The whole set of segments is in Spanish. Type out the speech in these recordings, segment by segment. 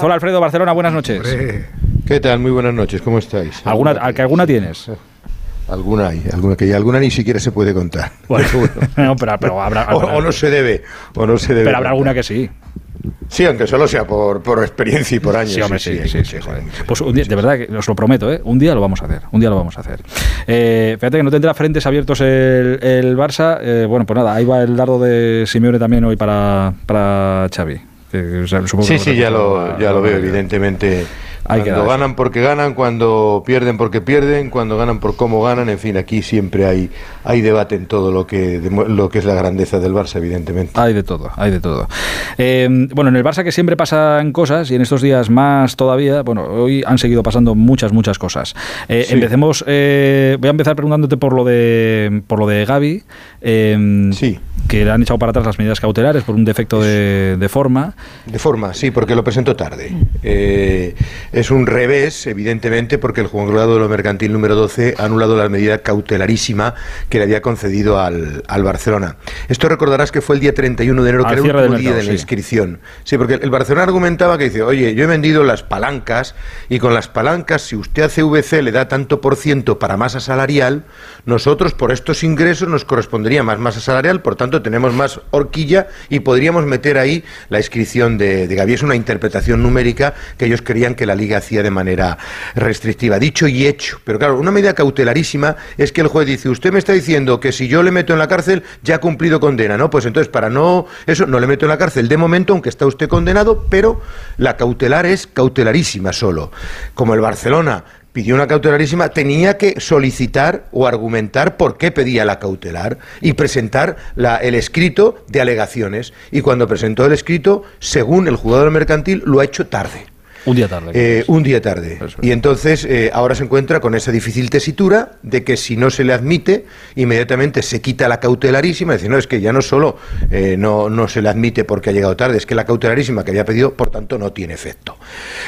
Hola Alfredo, Barcelona, buenas noches. ¿Qué tal? Muy buenas noches, ¿cómo estáis? ¿Alguna, ¿Que alguna tienes? Alguna hay, alguna que alguna ni siquiera se puede contar. Bueno, pero, habrá, o, no se debe, o no se debe. Pero habrá alguna que sí. Sí, aunque solo sea por, por experiencia y por años. Sí, hombre, sí, sí, sí, Pues un día, de verdad, que os lo prometo, ¿eh? un día lo vamos a hacer, un día lo vamos a hacer. Eh, fíjate que no tendrá frentes abiertos el, el Barça. Eh, bueno, pues nada, ahí va el dardo de Simeone también hoy para, para Xavi. Sí, sí, ya lo, ya lo veo, evidentemente cuando ganan porque ganan, cuando pierden porque pierden, cuando ganan por cómo ganan, en fin, aquí siempre hay, hay debate en todo lo que, lo que es la grandeza del Barça, evidentemente. Hay de todo, hay de todo. Em, bueno, en el Barça que siempre pasan cosas y en estos días más todavía, bueno, hoy han seguido pasando muchas, muchas cosas. Eh, empecemos, eh, voy a empezar preguntándote por lo de, por lo de Gaby. Em, sí que le han echado para atrás las medidas cautelares por un defecto de, forma. De forma, sí, porque lo presentó tarde. Eh, es un revés, evidentemente, porque el juzgado de lo mercantil número 12 ha anulado la medida cautelarísima que le había concedido al, Barcelona. Esto recordarás que fue el día 31 de enero, que era el último día de la inscripción. Sí, porque el Barcelona argumentaba que dice, oye, yo he vendido las palancas y con las palancas, si usted hace VC le da tanto por ciento para masa salarial, nosotros por estos ingresos nos más masa salarial, por tanto tenemos más horquilla y podríamos meter ahí la inscripción de, de. Es una interpretación numérica que ellos creían que la liga hacía de manera restrictiva. Dicho y hecho. Pero claro, una medida cautelarísima es que el juez dice, usted me está diciendo que si yo le meto en la cárcel ya ha cumplido condena, ¿no? Pues entonces para no, eso, no le meto en la cárcel de momento, aunque está usted condenado, pero la cautelar es cautelarísima solo. Como el Barcelona pidió una cautelarísima, tenía que solicitar o argumentar por qué pedía la cautelar y presentar la, el escrito de alegaciones. Y cuando presentó el escrito, según el jugador mercantil, lo ha hecho tarde. Un día tarde. Eh, un día tarde. Y entonces eh, ahora se encuentra con esa difícil tesitura de que si no se le admite, inmediatamente se quita la cautelarísima. Decir, no, es que ya no solo eh, no, no se le admite porque ha llegado tarde, es que la cautelarísima que había pedido, por tanto, no tiene efecto.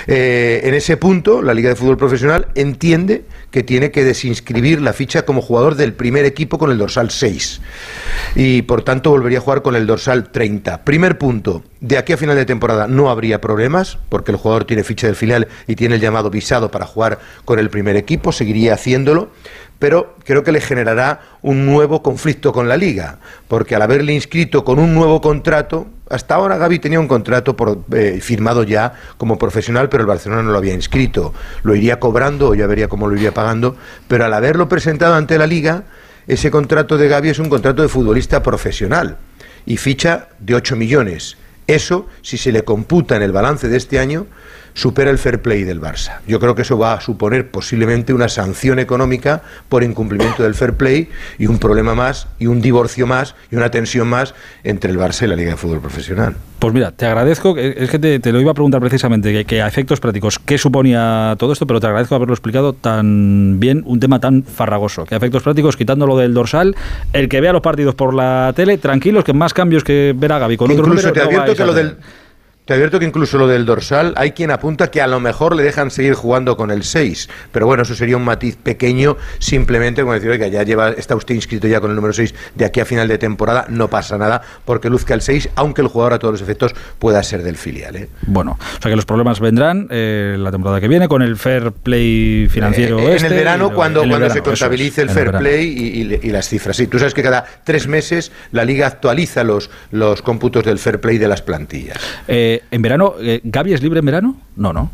en ese punto, la Liga de Fútbol Profesional entiende que tiene que desinscribir la ficha como jugador del primer equipo con el dorsal 6. Y por tanto volvería a jugar con el dorsal 30. Primer punto, de aquí a final de temporada no habría problemas, porque el jugador tiene ficha del final y tiene el llamado visado para jugar con el primer equipo, seguiría haciéndolo, pero creo que le generará un nuevo conflicto con la liga, porque al haberle inscrito con un nuevo contrato, hasta ahora Gaby tenía un contrato eh, firmado ya como profesional, pero el Barcelona no lo había inscrito, lo iría cobrando o ya vería cómo lo iría pagando, pero al haberlo presentado ante la liga, ese contrato de Gaby es un contrato de futbolista profesional y ficha de 8 millones. Eso, si se le computa en el balance de este año, supera el fair play del Barça. Yo creo que eso va a suponer posiblemente una sanción económica por incumplimiento del fair play y un problema más y un divorcio más y una tensión más entre el Barça y la Liga de Fútbol Profesional. Pues mira, te agradezco, es que te, lo iba a preguntar precisamente, que, a efectos prácticos, ¿qué suponía todo esto? Pero te agradezco haberlo explicado tan bien, un tema tan farragoso, que a efectos prácticos, quitándolo del dorsal, el que vea los partidos por la tele, tranquilos, que más cambios que ver a Gaby con otro Incluso te advierto que lo del te advierto que incluso lo del dorsal hay quien apunta que a lo mejor le dejan seguir jugando con el 6, pero bueno, eso sería un matiz pequeño, simplemente como decir, oiga, ya lleva, está usted inscrito ya con el número 6 de aquí a final de temporada, no pasa nada porque luzca el 6, aunque el jugador a todos los efectos pueda ser del filial. ¿eh? Bueno, o sea que los problemas vendrán eh, la temporada que viene con el fair play financiero. Eh, en el este verano, cuando, cuando se contabilice el fair play y, las cifras. Sí, tú sabes que cada tres meses la liga actualiza los, los cómputos del fair play de las plantillas. Eh, en verano, eh, ¿Gaby es libre en verano? No, no.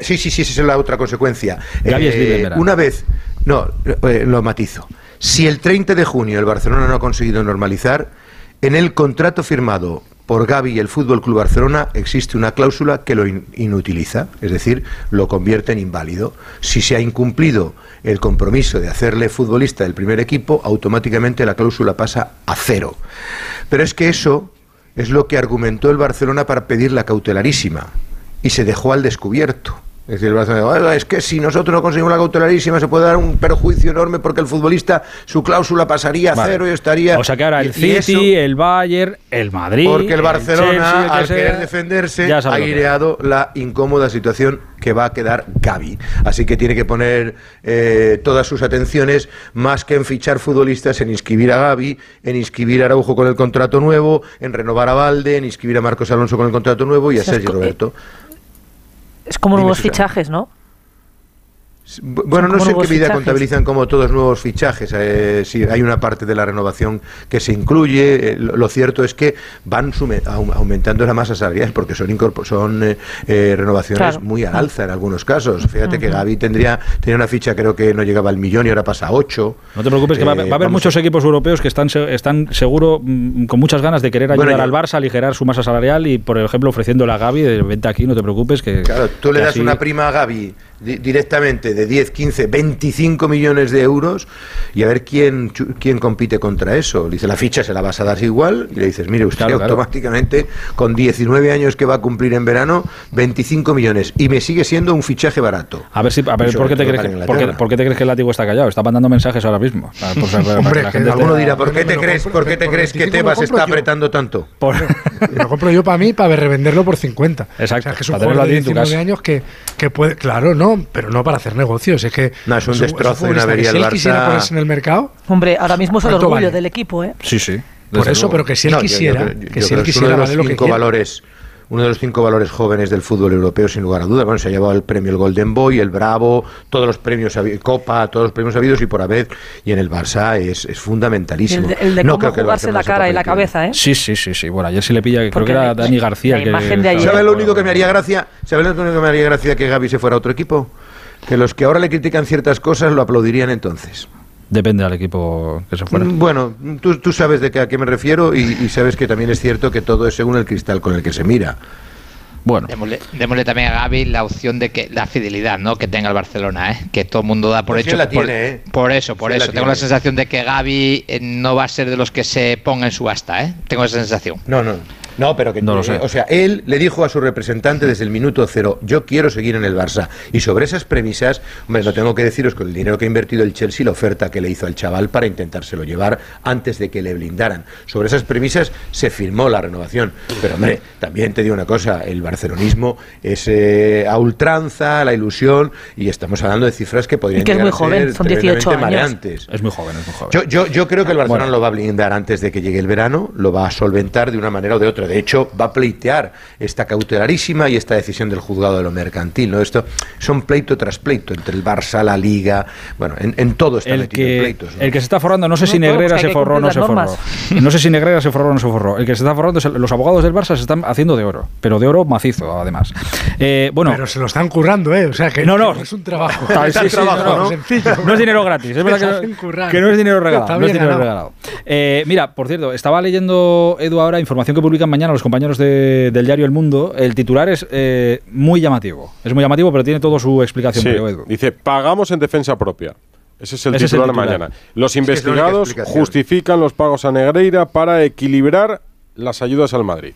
sí, sí, sí, esa es la otra consecuencia. Gaby es libre en eh, verano. Una vez, no, eh, lo matizo. Si el 30 de junio el Barcelona no ha conseguido normalizar, en el contrato firmado por Gaby y el Fútbol Club Barcelona existe una cláusula que lo inutiliza, es decir, lo convierte en inválido. Si se ha incumplido el compromiso de hacerle futbolista del primer equipo, automáticamente la cláusula pasa a cero. Pero es que eso es lo que argumentó el Barcelona para pedir la cautelarísima y se dejó al descubierto. Es decir, el Barcelona, es que si nosotros no conseguimos la cautelarísima se puede dar un perjuicio enorme porque el futbolista su cláusula pasaría a cero y estaría... O sea que ahora el City, el Bayern, el Madrid... Porque el Barcelona, al querer defenderse, ha aireado la incómoda situación que va a quedar Gaby. Así que tiene que poner eh, todas sus atenciones, más que en fichar futbolistas, en inscribir a Gaby, en inscribir a Araujo con el contrato nuevo, en renovar a Valde, en inscribir a Marcos Alonso con el contrato nuevo y a Sergio Roberto. Es como nuevos fichajes, ¿no? Bueno, no sé en qué medida contabilizan como todos nuevos fichajes. Eh, si hay una parte de la renovación que se incluye. Eh, lo, cierto es que van aumentando la masa salarial porque son, son eh, eh, renovaciones muy al alza en algunos casos. Fíjate que Gaby tendría tenía una ficha, creo que no llegaba al millón y ahora pasa a 8. No te preocupes, que va, a haber muchos equipos europeos que están, están seguro mm, con muchas ganas de querer ayudar al Barça a aligerar su masa salarial y, por ejemplo, ofreciéndole a Gaby de venta aquí, no te preocupes. que Claro, tú le das una prima a Gaby directamente de 10, 15, 25 millones de euros y a ver quién, quién compite contra eso. dice, la ficha se la vas a dar igual y le dices, mire, usted automáticamente con 19 años que va a cumplir en verano, 25 millones y me sigue siendo un fichaje barato. A ver, si, a ver ¿por, qué te crees que, por, qué, te crees que el látigo está callado? Está mandando mensajes ahora mismo. alguno dirá, ¿por qué te crees, ¿por qué te crees que Tebas está apretando tanto? lo compro yo para mí para revenderlo por 50. Exacto. O sea, que es un jugador de 19 años que, que puede, claro, no, pero no para hacer negocios. Es que. No, es un destrozo y una avería Si él quisiera ponerse en el mercado. Hombre, ahora mismo es el orgullo del equipo, ¿eh? Sí, sí. Por eso, pero que si él quisiera. que si él quisiera, vale lo que valores uno de los cinco valores jóvenes del fútbol europeo, sin lugar a dudas. Bueno, se ha llevado el premio el Golden Boy, el Bravo, todos los premios, Copa, todos los premios habidos y por haber. Y en el Barça es, es fundamentalísimo. El de, no cómo jugarse la cara y la cabeza, ¿eh? Sí, sí, sí, sí. Bueno, ayer sí le pilla, creo que era Dani García. La imagen de ayer. ¿Sabes lo único que me haría gracia? ¿Sabes lo único que me haría gracia que Gaby se fuera a otro equipo? Que los que ahora le critican ciertas cosas lo aplaudirían entonces. Depende del equipo que se fuera. Mm, bueno, tú, tú sabes de qué, a qué me refiero y, y sabes que también es cierto que todo es según el cristal con el que se mira. Bueno. Démosle, también a Gaby la opción de que la fidelidad ¿no? que tenga el Barcelona, ¿eh? que todo el mundo da por pues hecho. por, ¿eh? por, eso, por eso. Tengo la sensación de que Gaby eh, no va a ser de los que se ponga en subasta. ¿eh? Tengo esa sensación. No, no. No, pero que no lo sé. O sea, él le dijo a su representante desde el minuto cero, yo quiero seguir en el Barça. Y sobre esas premisas, hombre, lo tengo que deciros con el dinero que ha invertido el Chelsea, la oferta que le hizo al chaval para intentárselo llevar antes de que le blindaran. Sobre esas premisas se firmó la renovación. Pero hombre, también te digo una cosa, el barcelonismo es eh, a ultranza, la ilusión, y estamos hablando de cifras que podrían y que es muy joven, son 18 años. Es muy joven, es muy joven. Yo, yo, yo creo que el Barcelona lo va a blindar antes de que llegue el verano, lo va a solventar de una manera o de otra de hecho, va a pleitear esta cautelarísima y esta decisión del juzgado de lo mercantil. ¿no? Esto son pleito tras pleito entre el Barça, la Liga, bueno, en, todo está el que, pleitos. El que se está forrando, no sé si Negrera se forró o no se forró. No sé si Negrera se forró o no se forró. El que se está forrando, los abogados del Barça se están haciendo de oro, pero de oro macizo, además. Eh, bueno, pero se lo están currando, ¿eh? O sea, que no, no, es un trabajo. no, es dinero gratis, es verdad que, no es dinero regalado. No es dinero regalado. Eh, mira, por cierto, estaba leyendo, Edu, ahora información que publican mañana los compañeros del diario El Mundo. El titular es eh, muy llamativo. Es muy llamativo, pero tiene toda su explicación. Dice, pagamos en defensa propia. Ese es el, titular, de mañana. Los investigados justifican los pagos a Negreira para equilibrar las ayudas al Madrid.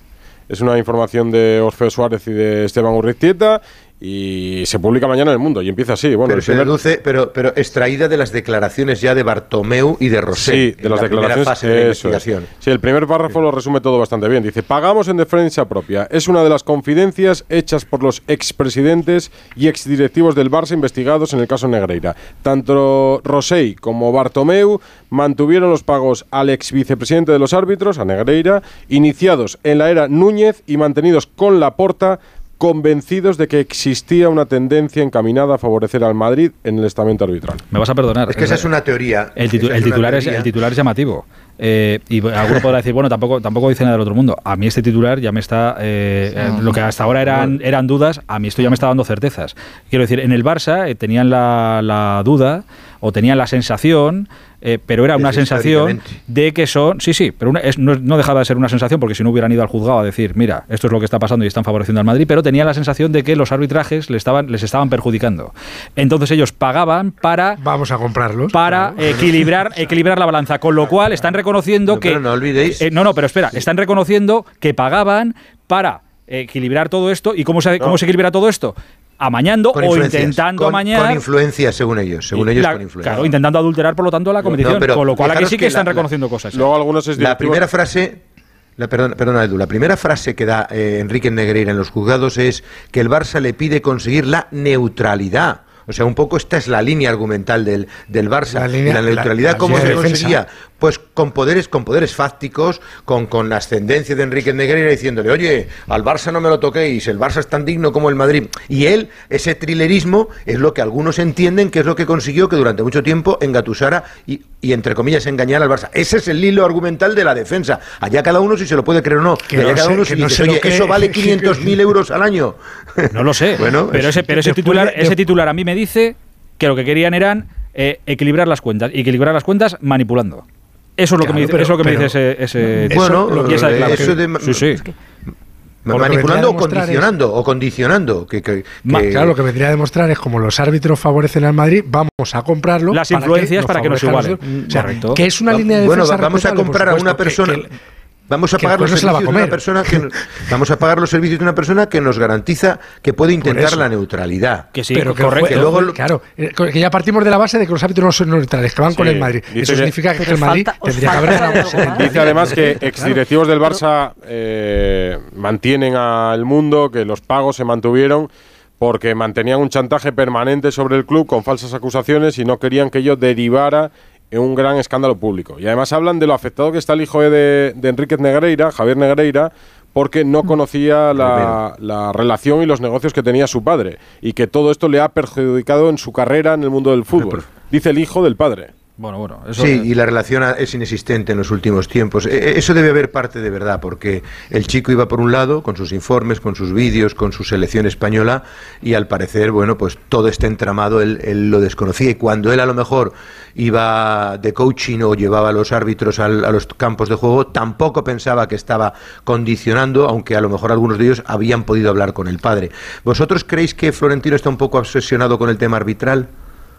Es una información de Orfeo Suárez y de Esteban Urriztieta y se publica mañana en el mundo y empieza así. Bueno, pero, se deduce, pero, pero extraída de las declaraciones ya de Bartomeu y de Rosé. Sí, de las declaraciones. Fase de investigación. Sí, el primer párrafo lo resume todo bastante bien. Dice: Pagamos en defensa propia. Es una de las confidencias hechas por los expresidentes y exdirectivos del Barça investigados en el caso Negreira. Tanto Rosé como Bartomeu mantuvieron los pagos al ex vicepresidente de los árbitros, a Negreira, iniciados en la era Núñez y mantenidos con la porta convencidos de que existía una tendencia encaminada a favorecer al Madrid en el estamento arbitral. Me vas a perdonar. Es que esa es una teoría. El, titular, Es, el titular es llamativo. Eh, y alguno podrá decir, bueno, tampoco, tampoco dice nada del otro mundo. A mí este titular ya me está. Eh, eh, lo que hasta ahora eran, eran dudas, a mí esto ya me está dando certezas. Quiero decir, en el Barça tenían la, la duda o tenían la sensación eh, pero era una sensación de que son, sí, sí, pero no, dejaba de ser una sensación porque si no hubieran ido al juzgado a decir, mira, esto es lo que está pasando y están favoreciendo al Madrid, pero tenía la sensación de que los arbitrajes les estaban, les estaban perjudicando. Entonces ellos pagaban para... Vamos a comprarlos. Para equilibrar, equilibrar la balanza, con lo cual están reconociendo que... no olvidéis... Eh, no, no, pero espera, están reconociendo que pagaban para equilibrar todo esto. ¿Y cómo se, cómo se equilibra todo esto? Amañando o intentando amañar. Con influencia, según ellos. Según ellos, con influencia. Claro, intentando adulterar, por lo tanto, la competición. con lo cual aquí sí que, están reconociendo cosas. Luego algunos es La primera frase. La, perdona, Edu. La primera frase que da eh, Enrique Negreira en los juzgados es que el Barça le pide conseguir la neutralidad. O sea, un poco esta es la línea argumental del, del Barça. La, neutralidad, ¿cómo se conseguía? pues con poderes, con poderes fácticos, con, con la ascendencia de Enrique Negreira diciéndole, oye, al Barça no me lo toquéis, el Barça es tan digno como el Madrid. Y él, ese trilerismo, es lo que algunos entienden que es lo que consiguió que durante mucho tiempo engatusara y, y entre comillas, engañara al Barça. Ese es el hilo argumental de la defensa. Allá cada uno si se lo puede creer o no. Que allá cada uno si dice, oye, eso vale 500.000 euros al año. No lo sé. bueno, pero ese, pero ese titular, ese titular a mí me dice que lo que querían eran eh, equilibrar las cuentas. Y equilibrar las cuentas manipulando. Eso es lo que me dice, eso que me dice ese, ese bueno, eso, de, sí, sí. manipulando o condicionando o condicionando que, claro lo que vendría a demostrar es como los árbitros favorecen al Madrid vamos a comprarlo las influencias para que, nos igualen que es una línea de defensa bueno vamos a comprar a una persona Vamos a pagar los servicios de una persona que vamos a pagar los servicios de una persona que nos garantiza que puede intentar la neutralidad. Que sí, pero que, correcto. luego, claro, eh, que ya partimos de la base de que los árbitros no son neutrales, que van con el Madrid. Eso significa que el Madrid tendría que haber Dice además que exdirectivos del Barça eh, mantienen al mundo, que los pagos se mantuvieron porque mantenían un chantaje permanente sobre el club con falsas acusaciones y no querían que ello derivara un gran escándalo público. Y además hablan de lo afectado que está el hijo de, de Enriquez Negreira, Javier Negreira, porque no mm. conocía la, la, relación y los negocios que tenía su padre y que todo esto le ha perjudicado en su carrera en el mundo del fútbol. Dice el hijo del padre. Bueno, bueno. sí, y la relación es inexistente en los últimos tiempos. E, e, eso debe haber parte de verdad, porque el chico iba por un lado con sus informes, con sus vídeos, con su selección española, y al parecer, bueno, pues todo este entramado él, lo desconocía. Y cuando él a lo mejor iba de coaching o llevaba a los árbitros a los campos de juego, tampoco pensaba que estaba condicionando, aunque a lo mejor algunos de ellos habían podido hablar con el padre. ¿Vosotros creéis que Florentino está un poco obsesionado con el tema arbitral?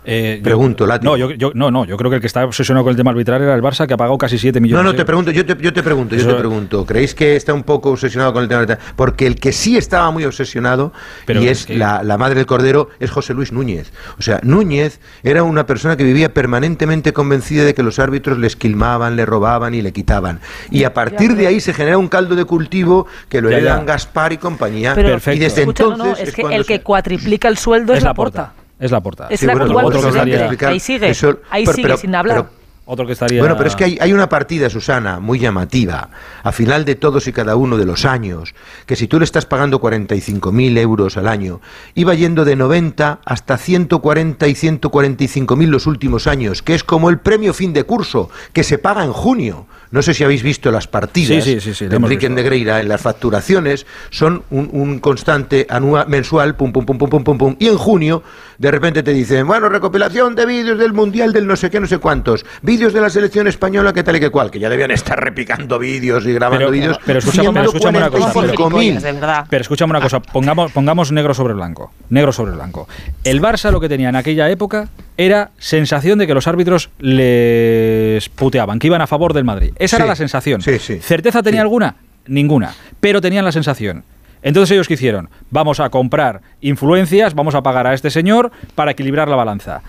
Eh, pregunto, No yo, no, no, yo creo que el que está obsesionado con el tema arbitral era el Barça, que ha pagado casi 7 millones. No, no, te pregunto, yo te, yo te pregunto, yo te pregunto. ¿Creéis que está un poco obsesionado con el tema arbitral? Porque el que sí estaba muy obsesionado, y es, la, la, madre del Cordero, es José Luis Núñez. O sea, Núñez era una persona que vivía permanentemente convencida de que los árbitros le esquilmaban, le robaban y le quitaban. Y a partir de ahí se genera un caldo de cultivo que lo heredan Gaspar y compañía. y desde entonces. es, que el que cuatriplica el sueldo es, la porta. Es la portada. Es la otro que estaría, ahí sigue, ahí sigue sin hablar. Otro que estaría... Bueno, pero es que hay, hay, una partida, Susana, muy llamativa, a final de todos y cada uno de los años, que si tú le estás pagando 45.000 euros al año, iba yendo de 90 hasta 140 y 145.000 los últimos años, que es como el premio fin de curso, que se paga en junio. No sé si habéis visto las partidas de Enrique Negreira en las facturaciones, son un, constante anual, mensual, pum, pum, pum, pum, pum, pum, pum. Y en junio, de repente te dicen, bueno, recopilación de vídeos del Mundial del no sé qué, no sé cuántos, vídeos de la selección española, que tal y que cual, que ya debían estar repicando vídeos y grabando vídeos. Pero, escúchame, una cosa. Pero, escúchame una cosa, pongamos, pongamos negro sobre blanco. Negro sobre blanco. El Barça lo que tenía en aquella época era sensación de que los árbitros les puteaban, que iban a favor del Madrid. Esa era la sensación. ¿Certeza tenía alguna? Ninguna. Pero tenían la sensación. Entonces ellos qué hicieron? Vamos a comprar influencias, vamos a pagar a este señor para equilibrar la balanza.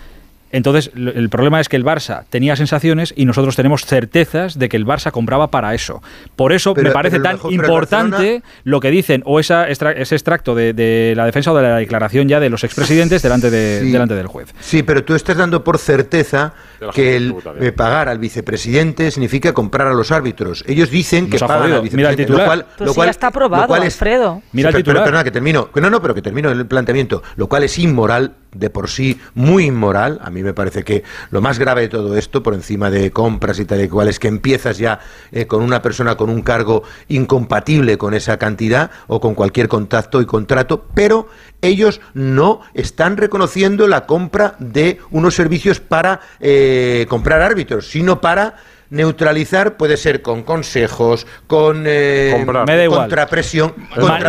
Entonces, el problema es que el Barça tenía sensaciones y nosotros tenemos certezas de que el Barça compraba para eso. Por eso me parece tan importante lo que dicen o esa ese extracto de, la defensa o de la declaración ya de los expresidentes delante, de, delante del juez. Sí, pero tú estás dando por certeza que el eh, pagar al vicepresidente significa comprar a los árbitros. Ellos dicen que pagan al vicepresidente. Mira el Lo cual, lo cual, ya está aprobado, es, Alfredo. Mira el titular. perdona, que termino. No, no, pero que termino el planteamiento. Lo cual es inmoral de por sí muy inmoral. A mí me parece que lo más grave de todo esto, por encima de compras y tal y cual, es que empiezas ya eh, con una persona con un cargo incompatible con esa cantidad o con cualquier contacto y contrato, pero ellos no están reconociendo la compra de unos servicios para eh, comprar árbitros, sino para neutralizar puede ser con consejos, con eh, contrapresión,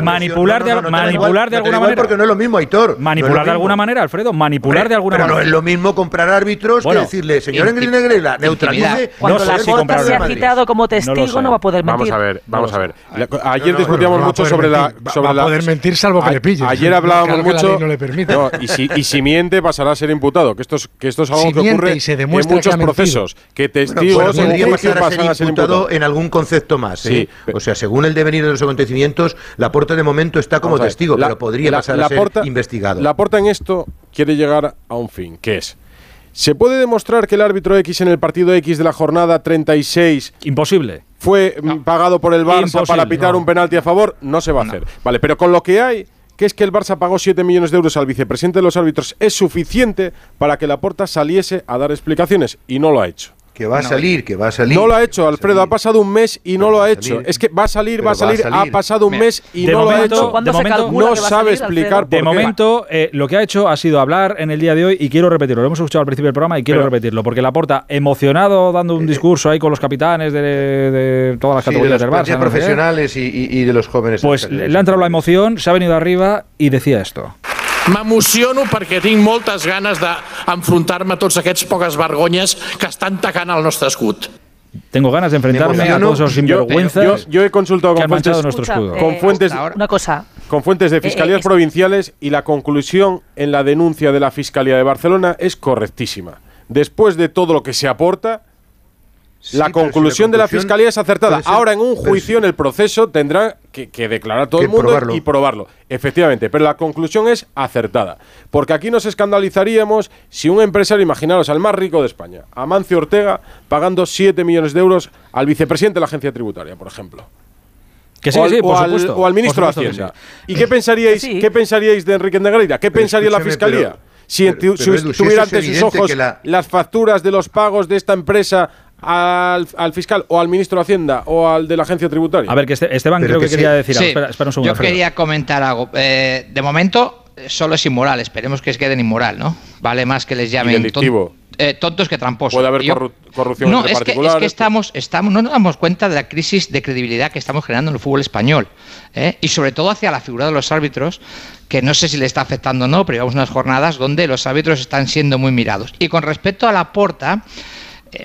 manipular de, manipular de alguna manera. Porque no es lo mismo, Aitor. Manipular de alguna manera, Alfredo. Manipular de alguna manera. no es lo mismo comprar árbitros que decirle, señor Engel Negrela, neutralice. Cuando la foto se ha citado como testigo, no, va a poder mentir. Vamos a ver, vamos a ver. Ayer discutíamos mucho sobre la. Sobre va a poder mentir salvo que le pille. Ayer hablábamos mucho. Y si miente, pasará a ser imputado. Que esto es algo que ocurre en muchos procesos. Que testigos podría pasar a ser imputado en algún concepto más. ¿eh? O sea, según el devenir de los acontecimientos, la porta de momento está como testigo, pero podría pasar a ser investigado. La porta en esto quiere llegar a un fin, que es ¿Se puede demostrar que el árbitro X en el partido X de la jornada 36 imposible fue pagado por el Barça para pitar un penalti a favor? No se va a hacer. Vale, pero con lo que hay que es que el Barça pagó 7 millones de euros al vicepresidente de los árbitros es suficiente para que Laporta saliese a dar explicaciones y no lo ha hecho. Que va a salir, que va a salir. No lo ha hecho, Alfredo. Ha pasado un mes y no lo ha hecho. Es que va a salir, va a salir, Ha pasado un mes y no lo ha hecho. De momento, no sabe explicar por De momento, eh, lo que ha hecho ha sido hablar en el día de hoy y quiero repetirlo. Lo hemos escuchado al principio del programa y quiero repetirlo. Porque Laporta, emocionado, dando un eh, discurso ahí con los capitanes de, todas las categorías del Barça. profesionales y, de los jóvenes. Pues le ha entrado la emoción, se ha venido arriba y decía esto. M'emociono perquè tinc moltes ganes d'enfrontar-me a tots aquests poques vergonyes que estan tacant el nostre escut. Tengo ganas de enfrentarme a todos los sinvergüenzas yo, yo, he consultado con fuentes, nuestro escudo. con fuentes, una cosa. con fuentes de eh, fiscalías eh, provinciales y la conclusión en la denuncia de la Fiscalía de Barcelona es correctísima. Después de todo lo que se aporta, la, conclusión de la fiscalía es acertada. Ahora, en un juicio, en el proceso, tendrá que, declarar todo el mundo y probarlo. Efectivamente, pero la conclusión es acertada. Porque aquí nos escandalizaríamos si un empresario, imaginaros al más rico de España, Amancio Ortega, pagando 7 millones de euros al vicepresidente de la agencia tributaria, por ejemplo. Que sí, o, al, sí, o, al, ministro de Hacienda. ¿Y qué pensaríais, qué pensaríais de Enrique Negreira? ¿Qué pensaría la fiscalía? si, tuviera ante sus ojos las facturas de los pagos de esta empresa al, al, fiscal o al ministro de Hacienda o al de la agencia tributaria. A ver, que este, Esteban creo que, quería decir algo. Espera, un segundo, Yo quería comentar algo. Eh, de momento, solo es inmoral. Esperemos que es queden inmoral, ¿no? Vale más que les llamen eh, tontos que tramposos. Puede haber corrupción no, es Que, es que estamos, estamos, no nos damos cuenta de la crisis de credibilidad que estamos generando en el fútbol español. ¿eh? Y sobre todo hacia la figura de los árbitros, que no sé si le está afectando o no, pero llevamos unas jornadas donde los árbitros están siendo muy mirados. Y con respecto a la porta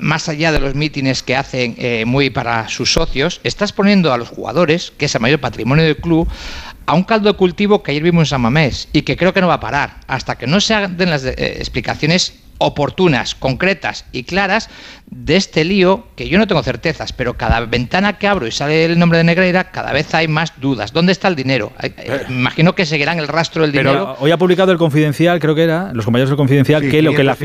más allá de los mítines que hacen eh, muy para sus socios, estás poniendo a los jugadores, que es el mayor patrimonio del club, a un caldo de cultivo que ayer vimos en San Mamés y que creo que no va a parar. Hasta que no se den las eh, explicaciones oportunas, concretas y claras de este lío que yo no tengo certezas, pero cada ventana que abro y sale el nombre de Negreira, cada vez hay más dudas. ¿Dónde está el dinero? Eh, eh, imagino que seguirán el rastro del dinero. Hoy ha publicado el Confidencial, creo que era, los compañeros del Confidencial, que, lo que, la,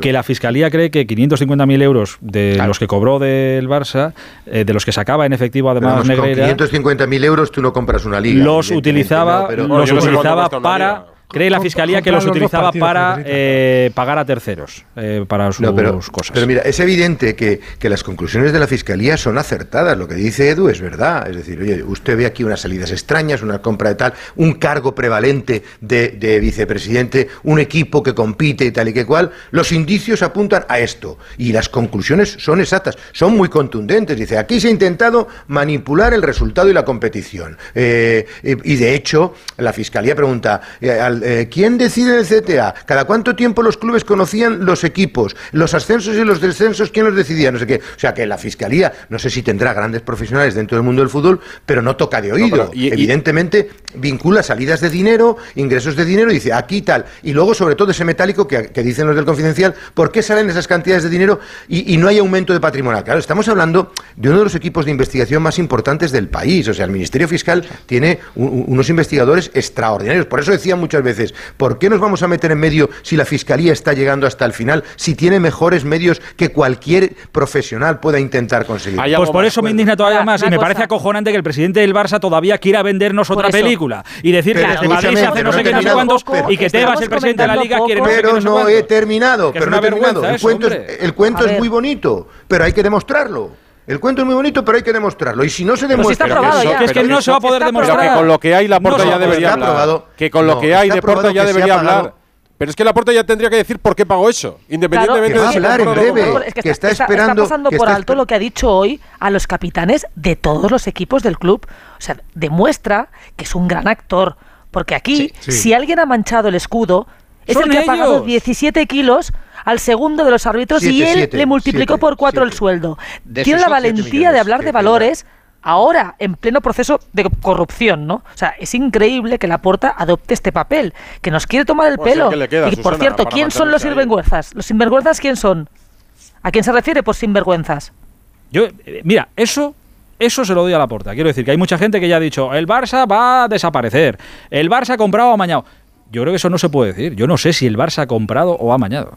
que la Fiscalía cree que 550.000 euros de los que cobró del Barça, eh, de los que sacaba en efectivo además Negreira... Con 550.000 euros tú no compras una liga. Los utilizaba, los utilizaba para cree la fiscalía que los utilizaba para eh, pagar a terceros, eh, para sus cosas. Pero mira, es evidente que, las conclusiones de la fiscalía son acertadas. Lo que dice Edu es verdad. Es decir, oye, usted ve aquí unas salidas extrañas, una compra de tal, un cargo prevalente de, vicepresidente, un equipo que compite y tal y que cual. Los indicios apuntan a esto. Y las conclusiones son exactas, son muy contundentes. Dice, aquí se ha intentado manipular el resultado y la competición. Eh, y de hecho, la fiscalía pregunta al eh, ¿quién decide el CTA? ¿Cada cuánto tiempo los clubes conocían los equipos? ¿Los ascensos y los descensos quién los decidía? No sé qué. O sea que la Fiscalía, no sé si tendrá grandes profesionales dentro del mundo del fútbol, pero no toca de oído. Evidentemente vincula salidas de dinero, ingresos de dinero y dice aquí tal. Y luego, sobre todo, ese metálico que, dicen los del confidencial, ¿por qué salen esas cantidades de dinero y, no hay aumento de patrimonio? Claro, estamos hablando de uno de los equipos de investigación más importantes del país. O sea, el Ministerio Fiscal tiene unos investigadores extraordinarios. Por eso decía muchas veces veces, ¿por qué nos vamos a meter en medio si la Fiscalía está llegando hasta el final, si tiene mejores medios que cualquier profesional pueda intentar conseguir? Pues por eso me indigna todavía más y me parece acojonante que el presidente del Barça todavía quiera vendernos otra película y decir que desde Madrid se hace no sé qué, no sé cuántos y que Tebas, el presidente de la Liga, quiere Pero no he terminado, pero no he terminado. El cuento, es, el cuento es muy bonito, pero hay que demostrarlo. El cuento es muy bonito, pero hay que demostrarlo. Y si no se demuestra. que, es que no se va a poder demostrar. que con lo que hay, la porta ya debería hablar. que con lo que hay, de porta ya debería hablar. Pero es que la porta ya tendría que decir por qué pagó eso, independientemente de hablar en breve, que, está, esperando, está pasando por alto lo que ha dicho hoy a los capitanes de todos los equipos del club. O sea, demuestra que es un gran actor, porque aquí si alguien ha manchado el escudo es el que ha pagado 17 kilos al segundo de los árbitros y él le multiplicó por cuatro el sueldo. Tiene la valentía de hablar de valores ahora en pleno proceso de corrupción, ¿no? O sea, es increíble que la Porta adopte este papel, que nos quiere tomar el pues pelo. y por cierto, ¿quién son los sinvergüenzas? ¿Los sinvergüenzas quién son? ¿A quién se refiere por sinvergüenzas? Yo, eh, mira, eso eso se lo doy a la porta. Quiero decir que hay mucha gente que ya ha dicho, el Barça va a desaparecer, el Barça ha comprado o amañado. Yo creo que eso no se puede decir. Yo no sé si el Barça ha comprado o ha amañado.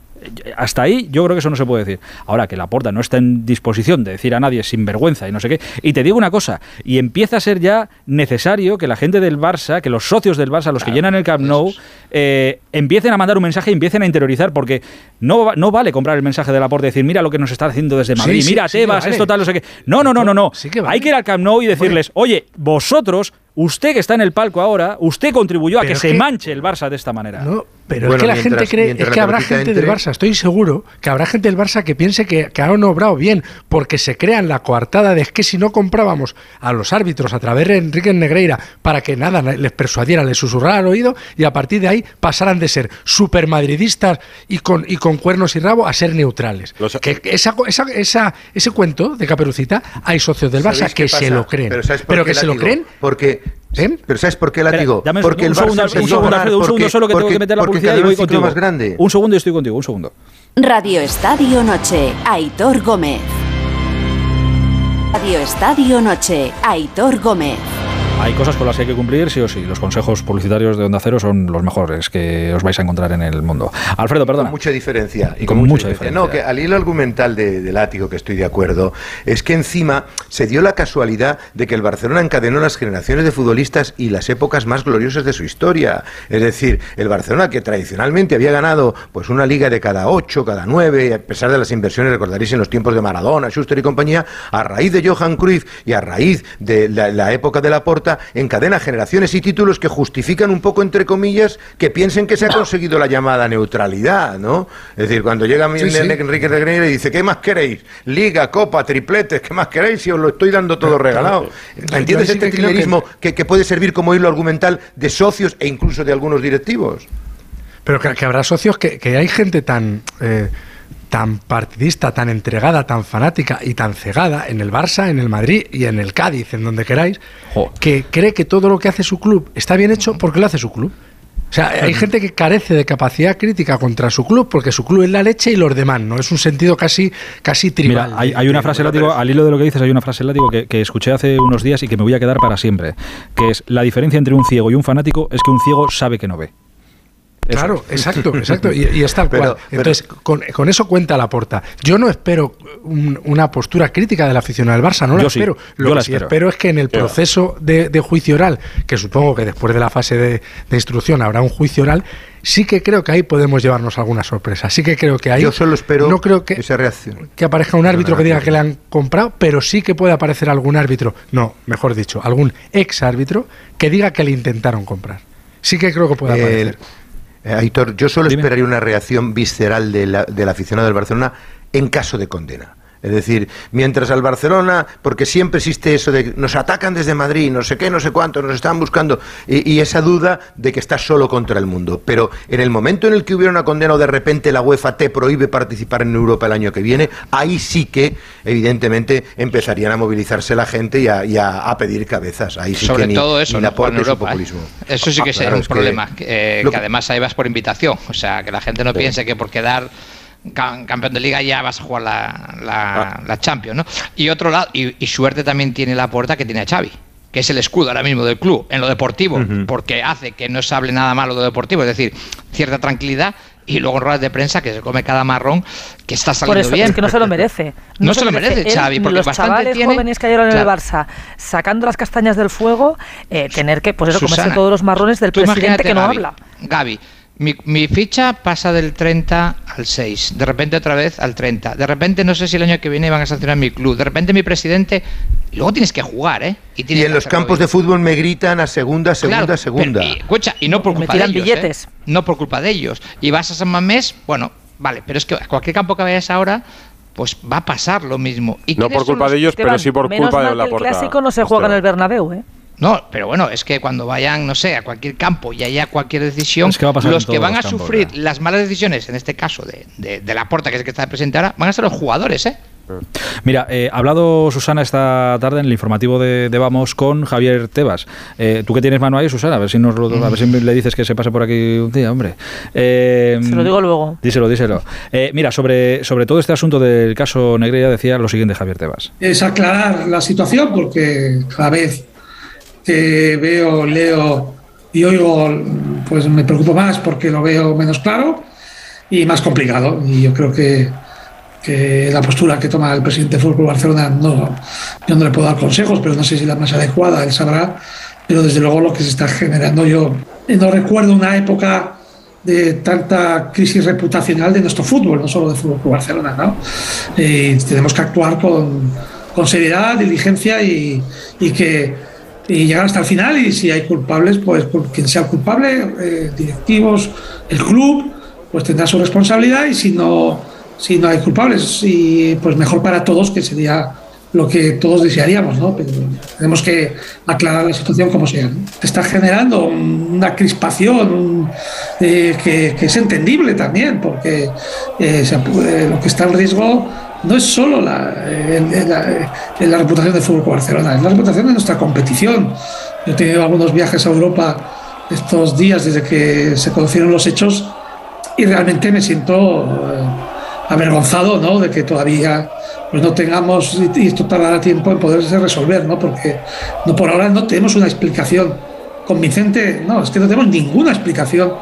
Hasta ahí yo creo que eso no se puede decir. Ahora que la Porta no está en disposición de decir a nadie sin vergüenza y no sé qué. Y te digo una cosa, y empieza a ser ya necesario que la gente del Barça, que los socios del Barça, los que llenan el Camp Nou, eh, empiecen a mandar un mensaje y empiecen a interiorizar, porque no, no vale comprar el mensaje de la Porta y decir, mira lo que nos está haciendo desde Madrid, mira Tebas, esto tal, no sé qué. No, no, no, no, no. Hay que ir al Camp Nou y decirles, oye, vosotros usted que está en el palco ahora, usted contribuyó a que se manche el Barça de esta manera. No, pero es que la gente cree, es que habrá gente del Barça, estoy seguro que habrá gente del Barça que piense que, que han obrado bien, porque se crean la coartada de que si no comprábamos a los árbitros a través de Enrique Negreira para que nada les persuadiera, les susurrara al oído y a partir de ahí pasaran de ser supermadridistas y con, y con cuernos y rabo a ser neutrales. que esa, esa, ese cuento de Caperucita hay socios del Barça que se lo creen, pero, que se lo creen porque ¿Eh? Pero ¿sabes por qué la digo? porque el segundo, un segundo, un segundo solo que tengo que meter la publicidad y voy contigo. Más grande. Un segundo y estoy contigo, un segundo. Radio Estadio Noche, Aitor Gómez. Radio Estadio Noche, Aitor Gómez. Hay cosas con las que hay que cumplir, sí o sí. Los consejos publicitarios de Onda Cero son los mejores que os vais a encontrar en el mundo. Alfredo, perdona. Con mucha diferencia. Y con, mucha, diferencia. No, que al hilo argumental de, de, Látigo, que estoy de acuerdo, es que encima se dio la casualidad de que el Barcelona encadenó las generaciones de futbolistas y las épocas más gloriosas de su historia. Es decir, el Barcelona, que tradicionalmente había ganado pues una liga de cada ocho, cada nueve, a pesar de las inversiones, recordaréis en los tiempos de Maradona, Schuster y compañía, a raíz de Johan Cruyff y a raíz de la, la época de la Porta, encadena generaciones y títulos que justifican un poco, entre comillas, que piensen que se ha conseguido la llamada neutralidad, ¿no? Es decir, cuando llega Enrique Negreira y dice, ¿qué más queréis? Liga, Copa, tripletes, ¿qué más queréis? Si os lo estoy dando todo regalado. ¿Entiendes este trilerismo que... puede servir como hilo argumental de socios e incluso de algunos directivos? Pero que, habrá socios que, hay gente tan... Eh, tan partidista, tan entregada, tan fanática y tan cegada en el Barça, en el Madrid y en el Cádiz, en donde queráis, que cree que todo lo que hace su club está bien hecho porque lo hace su club. O sea, hay gente que carece de capacidad crítica contra su club porque su club es la leche y los demás, ¿no? Es un sentido casi, casi tribal. Mira, hay, una frase látigo, al hilo de lo que dices, hay una frase látigo que, que, escuché hace unos días y que me voy a quedar para siempre, que es la diferencia entre un ciego y un fanático es que un ciego sabe que no ve. Claro, exacto, exacto. Y, y es tal cual. Entonces, con, eso cuenta la porta. Yo no espero una postura crítica del aficionado del Barça, no la espero. Lo que espero. es que en el proceso de, juicio oral, que supongo que después de la fase de, instrucción habrá un juicio oral, sí que creo que ahí podemos llevarnos alguna sorpresa. Sí que creo que ahí. Yo solo espero no creo que, esa reacción. Que aparezca un árbitro que diga que le han comprado, pero sí que puede aparecer algún árbitro, no, mejor dicho, algún ex árbitro que diga que le intentaron comprar. Sí que creo que puede aparecer. Eh, Aitor, yo solo esperaría una reacción visceral del aficionado del Barcelona en caso de condena. Es decir, mientras al Barcelona, porque siempre existe eso de nos atacan desde Madrid, no sé qué, no sé cuánto, nos están buscando, y, esa duda de que estás solo contra el mundo. Pero en el momento en el que hubiera una condena o de repente la UEFA te prohíbe participar en Europa el año que viene, ahí sí que, evidentemente, empezarían a movilizarse la gente y a, pedir cabezas. Ahí sí Sobre que todo eso, en Europa, ¿eh? Eso sí que es un problema, que, que, además ahí vas por invitación. O sea, que la gente no piense que por quedar campeón de liga ya vas a jugar la, la, ah. Champions, ¿no? Y otro lado, y, suerte también tiene la puerta que tiene a Xavi que es el escudo ahora mismo del club en lo deportivo, porque hace que no se hable nada malo de lo deportivo, es decir, cierta tranquilidad y luego en ruedas de prensa que se come cada marrón que está saliendo Por eso, bien. Es que no se lo merece. No, se, lo merece, Xavi, porque los bastante chavales tiene... jóvenes que cayeron en el Barça, sacando las castañas del fuego, eh, tener que, pues eso, comerse todos los marrones del presidente que no habla. Gaby, mi, ficha pasa del 30 al 6, de repente otra vez al 30, de repente no sé si el año que viene van a sancionar mi club, de repente mi presidente, luego tienes que jugar, ¿eh? Y, en los campos de fútbol me gritan a segunda, segunda, segunda. y, escucha, y no por culpa de ellos, ¿eh? billetes. no por culpa de ellos. Y vas a San Mamés, bueno, vale, pero es que a cualquier campo que vayas ahora, pues va a pasar lo mismo. ¿Y no por culpa de ellos, pero sí por culpa de la porta. El clásico no se juega en el Bernabéu, ¿eh? No, pero bueno, es que cuando vayan, no sé, a cualquier campo y haya cualquier decisión, los que van a sufrir las malas decisiones, en este caso de, de, la porta, que es el que está presente ahora, van a ser los jugadores, ¿eh? Mira, eh, ha hablado Susana esta tarde en el informativo de, Vamos con Javier Tebas. Eh, ¿Tú que tienes mano ahí, Susana? A ver si, nos a ver si le dices que se pase por aquí un día, hombre. Eh, se lo digo luego. Díselo, díselo. Eh, mira, sobre, sobre todo este asunto del caso Negreira decía lo siguiente Javier Tebas. Es aclarar la situación porque cada vez que veo, leo y oigo, pues me preocupo más porque lo veo menos claro. y más complicado. Y yo creo que, que la postura que toma el presidente del Fútbol Barcelona, no, yo no le puedo dar consejos, pero no sé si la más adecuada, él sabrá. Pero desde luego lo que se está generando, yo no recuerdo una época de tanta crisis reputacional de nuestro fútbol, no solo de Fútbol Barcelona. ¿no? Y tenemos que actuar con, con seriedad, diligencia y, y que y llegar hasta el final y si hay culpables, pues quien sea culpable, eh, directivos, el club, pues tendrá su responsabilidad y si no, si no hay culpables, pues mejor para todos que sería lo que todos desearíamos, ¿no? Pero tenemos que aclarar la situación como sea. Está generando una crispación eh, que, es entendible también, porque eh, lo que está en riesgo no es solo la, la, reputación del Fútbol Barcelona, es la reputación de nuestra competición. Yo he tenido algunos viajes a Europa estos días desde que se conocieron los hechos y realmente me siento eh, avergonzado ¿no? de que todavía pues no tengamos, y esto tardará tiempo en poderse resolver, ¿no? porque no, por ahora no tenemos una explicación convincente, no, es que no tenemos ninguna explicación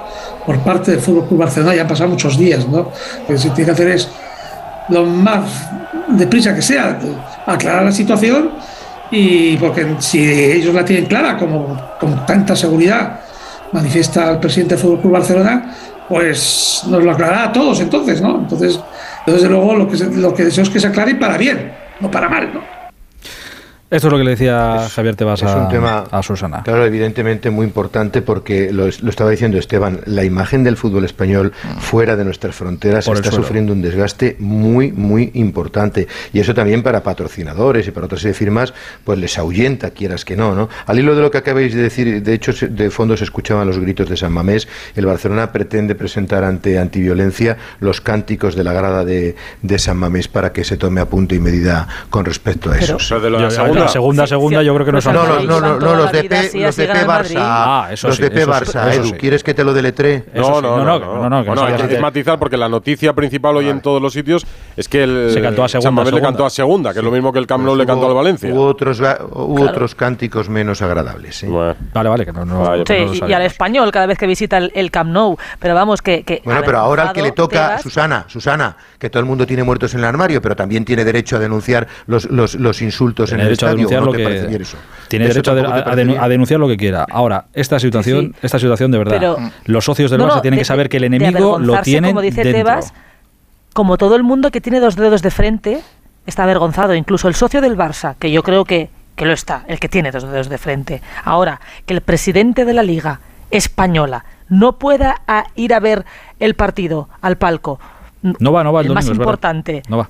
por parte del Fútbol Club Barcelona, ya han pasado muchos días, ¿no? Lo que se tiene que hacer es lo más deprisa que sea, aclarar la situación y porque si ellos la tienen clara, como con tanta seguridad manifiesta el presidente del Fútbol Club Barcelona, pues nos lo aclarará a todos entonces, ¿no? Entonces, desde luego lo que, lo que deseo es que se aclare para bien, no para mal, ¿no? Esto es lo que le decía Javier Tebas a, un tema, a Susana. Claro, evidentemente muy importante porque lo, estaba diciendo Esteban, la imagen del fútbol español fuera de nuestras fronteras está sufriendo un desgaste muy, muy importante. Y eso también para patrocinadores y para otras firmas, pues les ahuyenta, quieras que no, ¿no? Al hilo de lo que acabáis de decir, de hecho, de fondo se escuchaban los gritos de San Mamés, el Barcelona pretende presentar ante antiviolencia los cánticos de la grada de, San Mamés para que se tome a punto y medida con respecto a eso segunda, segunda, yo creo que no son. No, no, no, no, los de P, los de P Barça. Ah, eso los de P Barça, Edu, ¿quieres que te lo deletre? No, no, no, no, no, no, hay que matizar porque la noticia principal hoy en todos los sitios es que el Se cantó a segunda, le cantó a segunda, que es lo mismo que el Camp Nou le cantó al Valencia. Hubo otros, otros cánticos menos agradables. Vale, vale, que no. Sí, y al español cada vez que visita el Camp Nou, pero vamos que. Bueno, pero ahora al que le toca, Susana, Susana, que todo el mundo tiene muertos en el armario, pero también tiene derecho a denunciar los, los, los insultos en el estadio lo que tiene derecho a, denunciar lo que quiera. Ahora, esta situación, esta situación de verdad, los socios del Barça tienen que saber que el enemigo lo tiene como dice Tebas, como todo el mundo que tiene dos dedos de frente está avergonzado, incluso el socio del Barça, que yo creo que que lo está, el que tiene dos dedos de frente. Ahora, que el presidente de la Liga española no pueda ir a ver el partido al palco. No va, no va el, más importante. No va.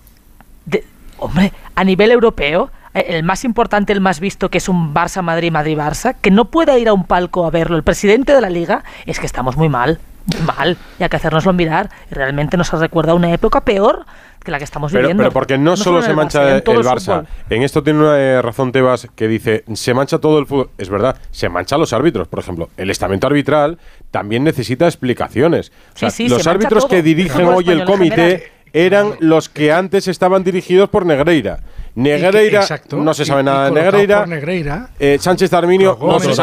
hombre, a nivel europeo, el más importante, el más visto, que es un Barça-Madrid, Madrid-Barça, que no pueda ir a un palco a verlo el presidente de la liga, es que estamos muy mal, muy mal, y hay que hacernoslo mirar. Y realmente nos recuerda una época peor que la que estamos viviendo. Pero porque no, solo, se mancha el Barça. En, esto tiene una eh, razón Tebas que dice, se mancha todo el fútbol. Es verdad, se mancha los árbitros, por ejemplo. El estamento arbitral también necesita explicaciones. los árbitros que dirigen hoy el comité eran los que antes estaban dirigidos por Negreira. Negreira, no se sabe nada de Negreira. Eh, Sánchez Arminio, no se,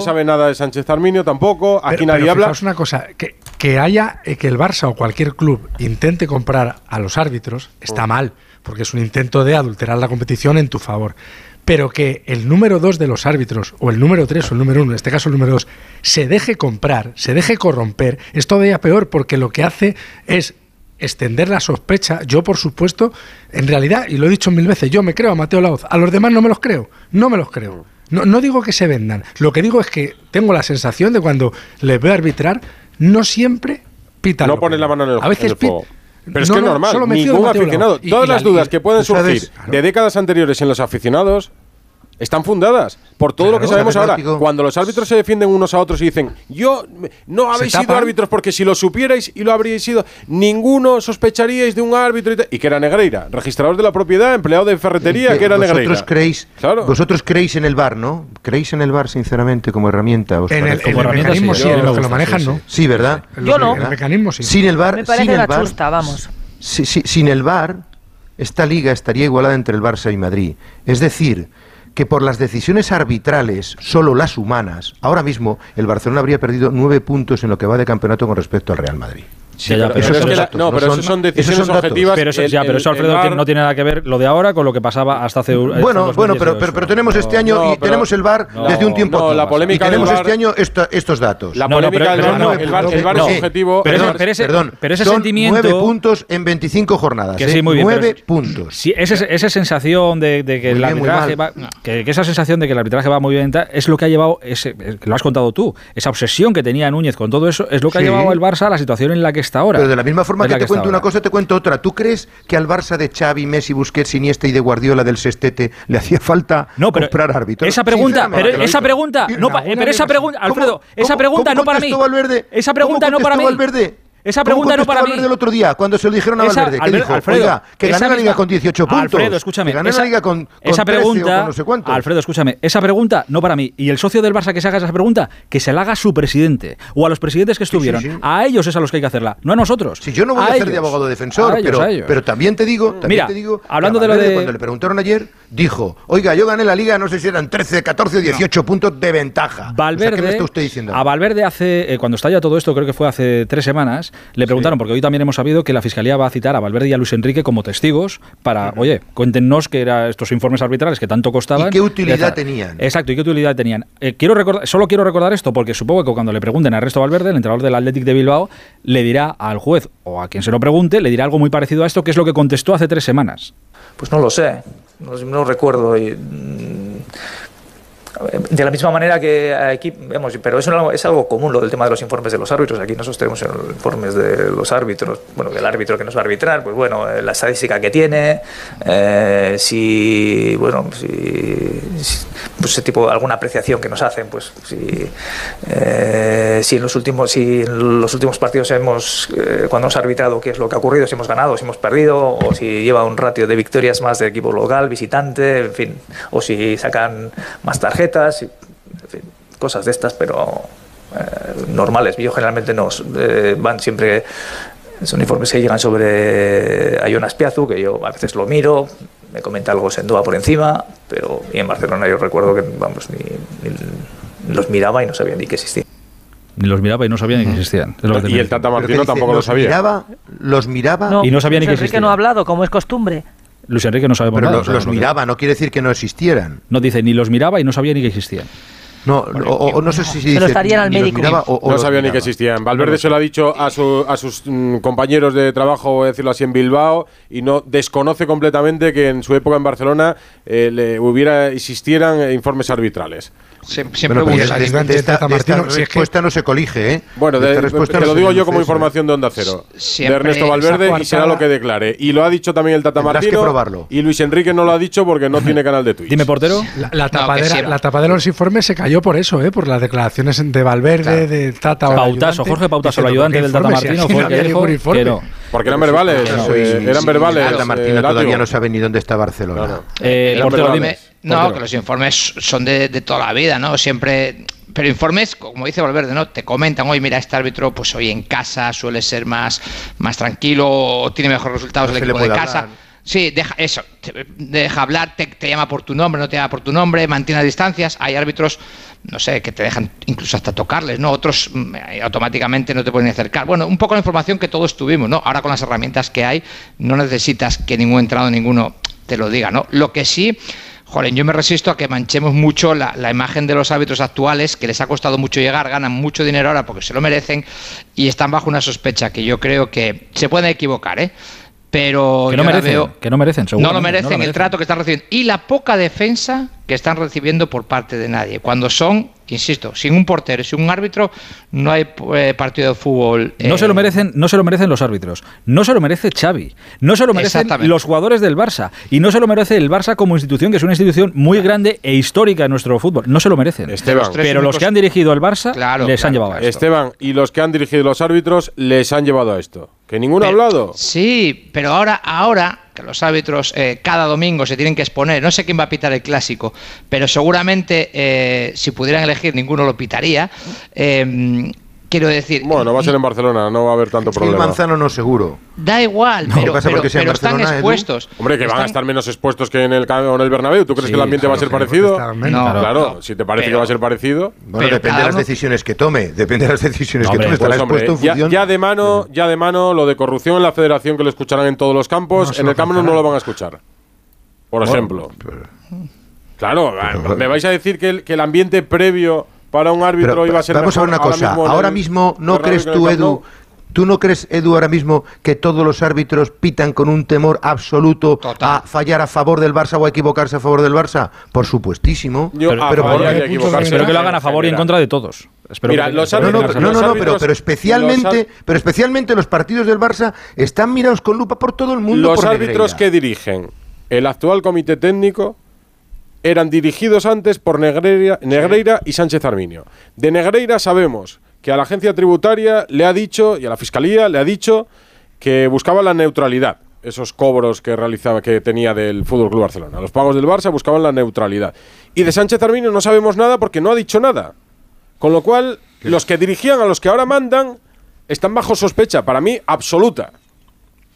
sabe nada de Sánchez Arminio tampoco. Aquí nadie habla. Es una cosa, que, que haya eh, que el Barça o cualquier club intente comprar a los árbitros está oh. mal, porque es un intento de adulterar la competición en tu favor. Pero que el número dos de los árbitros, o el número tres o el número uno, en este caso el número dos, se deje comprar, se deje corromper, es todavía peor porque lo que hace es extender la sospecha. Yo, por supuesto, en realidad, y lo he dicho mil veces, yo me creo a Mateo Laoz. A los demás no me los creo. No me los creo. No, no digo que se vendan. Lo que digo es que tengo la sensación de cuando les veo arbitrar, no siempre pitan. No ponen la mano en el, a veces fuego. Pero es que es normal, ningún aficionado. todas las dudas que pueden surgir de décadas anteriores en los aficionados están fundadas por todo lo que sabemos ahora. Cuando los árbitros se defienden unos a otros y dicen, yo no habéis sido árbitros porque si lo supierais y lo habríais sido, ninguno sospecharíais de un árbitro y, que era Negreira, registrador de la propiedad, empleado de ferretería, que, era Negreira. Vosotros creéis, vosotros creéis en el bar, ¿no? ¿Creéis en el bar sinceramente como herramienta? en el, mecanismo sí, en los que lo manejan, ¿no? Sí, ¿verdad? Yo no. El mecanismo sí. Sin el bar, Me parece sin el bar, vamos. sin el bar, esta liga estaría igualada entre el Barça y Madrid. Es decir, que por las decisiones arbitrales, solo las humanas, ahora mismo el Barcelona habría perdido nueve puntos en lo que va de campeonato con respecto al Real Madrid. Pero, no, pero eso son decisiones objetivas. Pero eso, ya, pero eso Alfredo no tiene nada que ver lo de ahora con lo que pasaba hasta hace Bueno, bueno, pero, pero, tenemos este año y tenemos el VAR desde un tiempo. No, la polémica y tenemos este año estos datos. La polémica del VAR, el VAR, es objetivo. Pero, ese, perdón, pero ese sentimiento. Nueve puntos en 25 jornadas. Que sí, muy bien, nueve puntos. Sí, esa sensación de, que el arbitraje va, que, esa sensación de que el arbitraje va muy bien es lo que ha llevado ese, lo has contado tú, esa obsesión que tenía Núñez con todo eso es lo que ha llevado el Barça a la situación en la que está ahora. Pero de la misma forma que, te cuento una cosa, te cuento otra. ¿Tú crees que al Barça de Xavi, Messi, Busquets, Iniesta y de Guardiola del Sestete le hacía falta comprar árbitros? Esa pregunta, pero esa pregunta, no, pero esa pregunta, Alfredo, esa pregunta no para mí. Esa pregunta no para mí. Esa pregunta no para mí. el otro día cuando se lo dijeron a Valverde, que dijo, Alfredo, que ganó la liga con 18 puntos. Alfredo, escúchame. Que esa, la liga con, esa pregunta, no sé cuánto. Alfredo, escúchame, esa pregunta no para mí. Y el socio del Barça que se haga esa pregunta, que se la haga a su presidente o a los presidentes que estuvieron. A ellos es a los que hay que hacerla, no a nosotros. Si yo no voy a, ser de abogado defensor, pero, pero también te digo, también Mira, te digo, hablando de lo de cuando le preguntaron ayer, dijo, "Oiga, yo gané la liga, no sé si eran 13, 14 o 18 puntos de ventaja." Valverde, ¿qué me está usted diciendo? A Valverde hace eh, cuando estalla todo esto, creo que fue hace tres semanas, le preguntaron porque hoy también hemos sabido que la Fiscalía va a citar a Valverde y a Luis Enrique como testigos para, oye, cuéntenos qué eran estos informes arbitrales que tanto costaban. ¿Y qué utilidad tenían? Exacto, ¿y qué utilidad tenían? Eh, quiero recordar, solo quiero recordar esto porque supongo que cuando le pregunten a Ernesto Valverde, el entrenador del Athletic de Bilbao, le dirá al juez o a quien se lo pregunte, le dirá algo muy parecido a esto, que es lo que contestó hace tres semanas. Pues no lo sé, no, recuerdo. Y, mm, de la misma manera que aquí, vemos, pero eso es algo común lo del tema de los informes de los árbitros. Aquí nosotros tenemos informes de los árbitros, bueno, del árbitro que nos va a arbitrar, pues bueno, eh, la estadística que tiene, eh, si, bueno, si, pues ese tipo, alguna apreciación que nos hacen, pues si, eh, si en los últimos, si en los últimos partidos hemos, cuando hemos arbitrado, qué es lo que ha ocurrido, si hemos ganado, si hemos perdido, o si lleva un ratio de victorias más de equipo local, visitante, en fin, o si sacan más tarjetas y cosas de estas, pero eh, normales. Yo generalmente nos eh, van siempre, son informes que llegan sobre Jonas Piazu, que yo a veces lo miro, me comenta algo Sendoa por encima, pero en Barcelona yo recuerdo que vamos, ni, los miraba y no sabía ni que existían ni los miraba y no sabía ni que existían. y el Tata Martino tampoco lo sabía. Miraba, los miraba y no sabía ni que existían. no ha hablado, como es costumbre. Luis Enrique no sabemos Pero los, miraba, no quiere decir que no existieran. No dice, ni los miraba y no sabía ni que existían. No, o, no sé si se lo estarían al médico. no sabía ni que existían. Valverde se lo ha dicho a, a sus mm, compañeros de trabajo, voy a decirlo así, en Bilbao, y no desconoce completamente que en su época en Barcelona eh, le hubiera existieran informes arbitrales. Siempre bueno, esta, respuesta no se colige, ¿eh? Bueno, te lo digo yo como información de Onda Cero. de Ernesto Valverde y será lo que declare. Y lo ha dicho también el Tata Martino. Que probarlo. Y Luis Enrique no lo ha dicho porque no tiene canal de Twitch. Dime, portero. La, tapadera, la tapadera de los informes se cayó por eso, ¿eh? Por las declaraciones de Valverde, de Tata Pautaso, Jorge Pautaso, el ayudante del Tata Martino, fue que no. Porque eran verbales. eran verbales. Martino todavía no sabe ni dónde está Barcelona. Eh, no, que los informes son de, toda la vida, ¿no? Siempre pero informes, como dice Valverde, ¿no? Te comentan, hoy mira, este árbitro, pues hoy en casa suele ser más, más tranquilo o tiene mejores resultados el equipo de casa. Sí, deja eso, deja hablar, te, llama por tu nombre, no te llama por tu nombre, mantiene distancias. Hay árbitros, no sé, que te dejan incluso hasta tocarles, ¿no? Otros mm, automáticamente no te pueden acercar. Bueno, un poco la información que todos tuvimos, ¿no? Ahora con las herramientas que hay, no necesitas que ningún entrado, ninguno te lo diga, ¿no? Lo que sí Joder, yo me resisto a que manchemos mucho la, imagen de los árbitros actuales, que les ha costado mucho llegar, ganan mucho dinero ahora porque se lo merecen y están bajo una sospecha que yo creo que se pueden equivocar, ¿eh? Pero que no, merecen, que no merecen, no lo merecen el trato que están recibiendo y la poca defensa que están recibiendo por parte de nadie. Cuando son, insisto, sin un portero, sin un árbitro, no hay eh, partido de fútbol. No se lo eh, merecen, no se lo merecen los árbitros, no se lo merece Xavi, no se lo merecen los jugadores del Barça y no se lo merece el Barça como institución, que es una institución muy grande e histórica en nuestro fútbol. No se lo merecen. Esteban, pero los que han dirigido el Barça les han llevado a esto. Esteban y los que han dirigido los árbitros les han llevado a esto. Que ninguno ha hablado. Sí, pero ahora, ahora que los árbitros eh, cada domingo se tienen que exponer, no sé quién va a pitar el clásico, pero seguramente eh, si pudieran elegir ninguno lo pitaría. Eh, Quiero decir. Bueno, va a ser en Barcelona, no va a haber tanto problema. Manzano no seguro. Da igual, pero, están expuestos. Hombre, que van a estar menos expuestos que en el, en el Bernabéu. ¿Tú crees que el ambiente va a ser parecido? No, claro, si te parece que va a ser parecido. Bueno, depende de las decisiones que tome. Depende de las decisiones que tome. Pues, ya, de mano, ya de mano, lo de corrupción en la federación que lo escucharán en todos los campos, en el Camino no lo van a escuchar. Por ejemplo. Claro, me vais a decir que el, que el ambiente previo para un árbitro iba a ser Vamos a ver una cosa. Ahora mismo, ¿no crees tú, Edu? ¿Tú no crees, Edu, ahora mismo que todos los árbitros pitan con un temor absoluto a fallar a favor del Barça o a equivocarse a favor del Barça? Por supuestísimo. pero, espero que lo hagan a favor y en contra de todos. Mira, los no, no, no, pero, pero especialmente, pero especialmente los partidos del Barça están mirados con lupa por todo el mundo. Los árbitros que dirigen el actual comité técnico eran dirigidos antes por Negreira, y Sánchez Arminio. De Negreira sabemos que a la agencia tributaria le ha dicho, y a la fiscalía le ha dicho, que buscaba la neutralidad. Esos cobros que realizaba, que tenía del Fútbol Club Barcelona. Los pagos del Barça buscaban la neutralidad. Y de Sánchez Arminio no sabemos nada porque no ha dicho nada. Con lo cual, los que dirigían a los que ahora mandan están bajo sospecha, para mí, absoluta.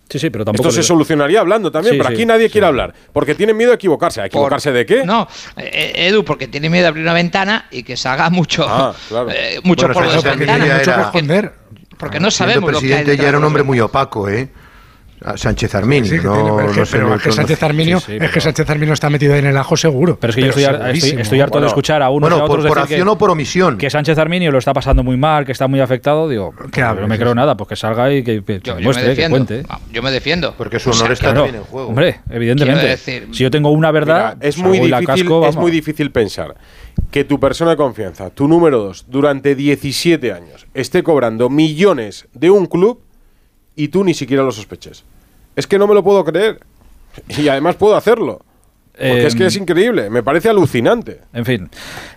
Sí, sí, pero tampoco. Esto se solucionaría hablando también, pero aquí nadie quiere hablar. Porque tienen miedo a equivocarse. ¿A equivocarse de qué? No, eh, Edu, porque tiene miedo de abrir una ventana y que salga mucho, ah, eh, mucho por las ventanas. Mucho Porque no sabemos lo que hay ya era un hombre muy opaco, ¿eh? Sánchez Arminio. pero es que Sánchez Arminio, es que Sánchez Arminio está metido en el ajo seguro. Pero es que yo estoy, harto de escuchar a unos y a otros por, acción o por omisión. Que Sánchez Arminio lo está pasando muy mal, que está muy afectado. Digo, pues, no me creo nada, pues que salga y que, muestre, que cuente. yo me defiendo. Porque su honor está también en juego. Hombre, evidentemente. si yo tengo una verdad, es, muy difícil, es muy difícil pensar que tu persona de confianza, tu número dos, durante 17 años, esté cobrando millones de un club y tú ni siquiera lo sospeches. Es que no me lo puedo creer. Y además puedo hacerlo. Porque es que es em, increíble, me parece alucinante. En fin.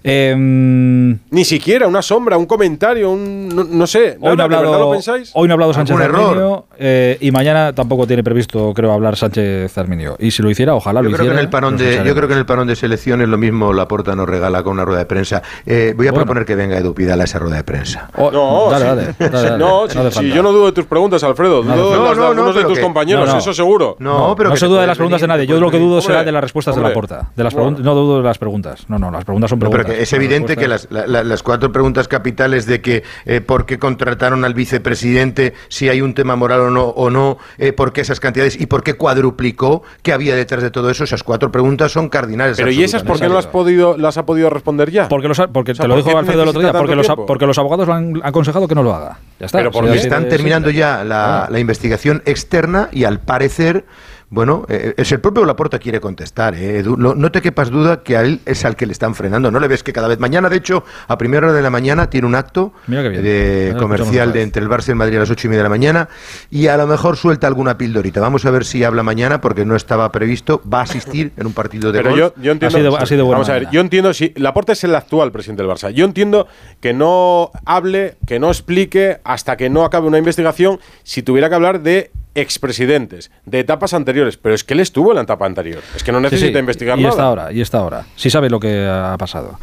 Em, Ni siquiera una sombra, un comentario, un. No, sé. Hoy no, ha hablado, lo pensáis? Hoy no ha hablado Sánchez Arminio eh, y mañana tampoco tiene previsto, creo, hablar Sánchez Arminio. Y si lo hiciera, ojalá yo lo creo hiciera. Que en el parón de, yo creo que en el parón de selecciones lo mismo la Laporta nos regala con una rueda de prensa. Eh, voy a proponer que venga Edu Pidal a esa rueda de prensa. Oh, no, dale, dale, no, si, yo no dudo de tus preguntas, Alfredo. Dudo de, las, de tus compañeros, eso seguro. No, pero no se duda de las preguntas de nadie. Yo lo que dudo será de las respuestas de Laporta. De las no dudo de las preguntas. No, no, las preguntas son preguntas. pero es evidente que las, las, cuatro preguntas capitales de que eh, por qué contrataron al vicepresidente, si hay un tema moral o no, o no eh, por qué esas cantidades y por qué cuadruplicó, qué había detrás de todo eso, esas cuatro preguntas son cardinales. Pero ¿y esas por qué no las, podido, las ha podido responder ya? Porque, los, porque te lo dijo Alfredo el otro día, porque los, porque los abogados lo han aconsejado que no lo haga. Ya está. Pero porque están terminando ya la, la investigación externa y al parecer bueno, eh, es el propio Laporta quiere contestar. Eh, no, te quepas duda que a él es al que le están frenando. No le ves que cada vez mañana, de hecho, a primera hora de la mañana tiene un acto de comercial de entre el Barça y el Madrid a las ocho y media de la mañana y a lo mejor suelta alguna pildorita. Vamos a ver si habla mañana porque no estaba previsto. Va a asistir en un partido de Pero Yo, entiendo, ha sido, Vamos a ver, yo entiendo si Laporta es el actual presidente del Barça. Yo entiendo que no hable, que no explique hasta que no acabe una investigación si tuviera que hablar de expresidentes de etapas anteriores, pero es que él estuvo en la etapa anterior. Es que no necesita investigar y nada. Está ahora, y está ahora. Sí sabe lo que ha pasado.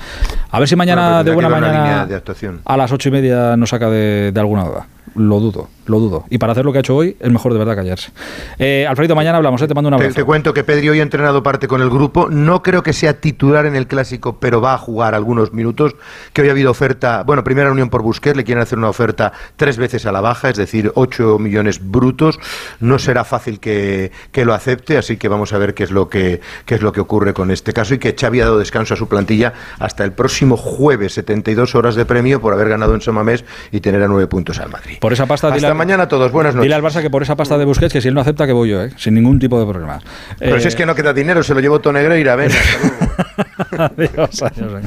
A ver si mañana de buena mañana a las ocho y media nos saca de alguna duda. Lo dudo lo dudo. Y para hacer lo que ha hecho hoy, es mejor de verdad callarse. Eh, Alfredo, mañana hablamos, ¿eh? te mando un abrazo. Te, cuento que Pedri hoy ha entrenado parte con el grupo. No creo que sea titular en el clásico, pero va a jugar algunos minutos. Que hoy ha habido oferta, bueno, primera reunión por Busquets, le quieren hacer una oferta tres veces a la baja, es decir, 8 millones brutos. No será fácil que, que lo acepte, así que vamos a ver qué es lo que qué es lo que ocurre con este caso y que Xavi ha dado descanso a su plantilla hasta el próximo jueves, 72 horas de premio por haber ganado en Somamés y tener a nueve puntos al Madrid. Por esa pasta hasta mañana a todos, buenas noches. Dile al Barça que por esa pasta de Busquets, que si él no acepta, que voy yo, ¿eh? sin ningún tipo de problema. Pero si es eh, que no queda dinero, se lo llevo Tonegreira, ven. adiós, adiós.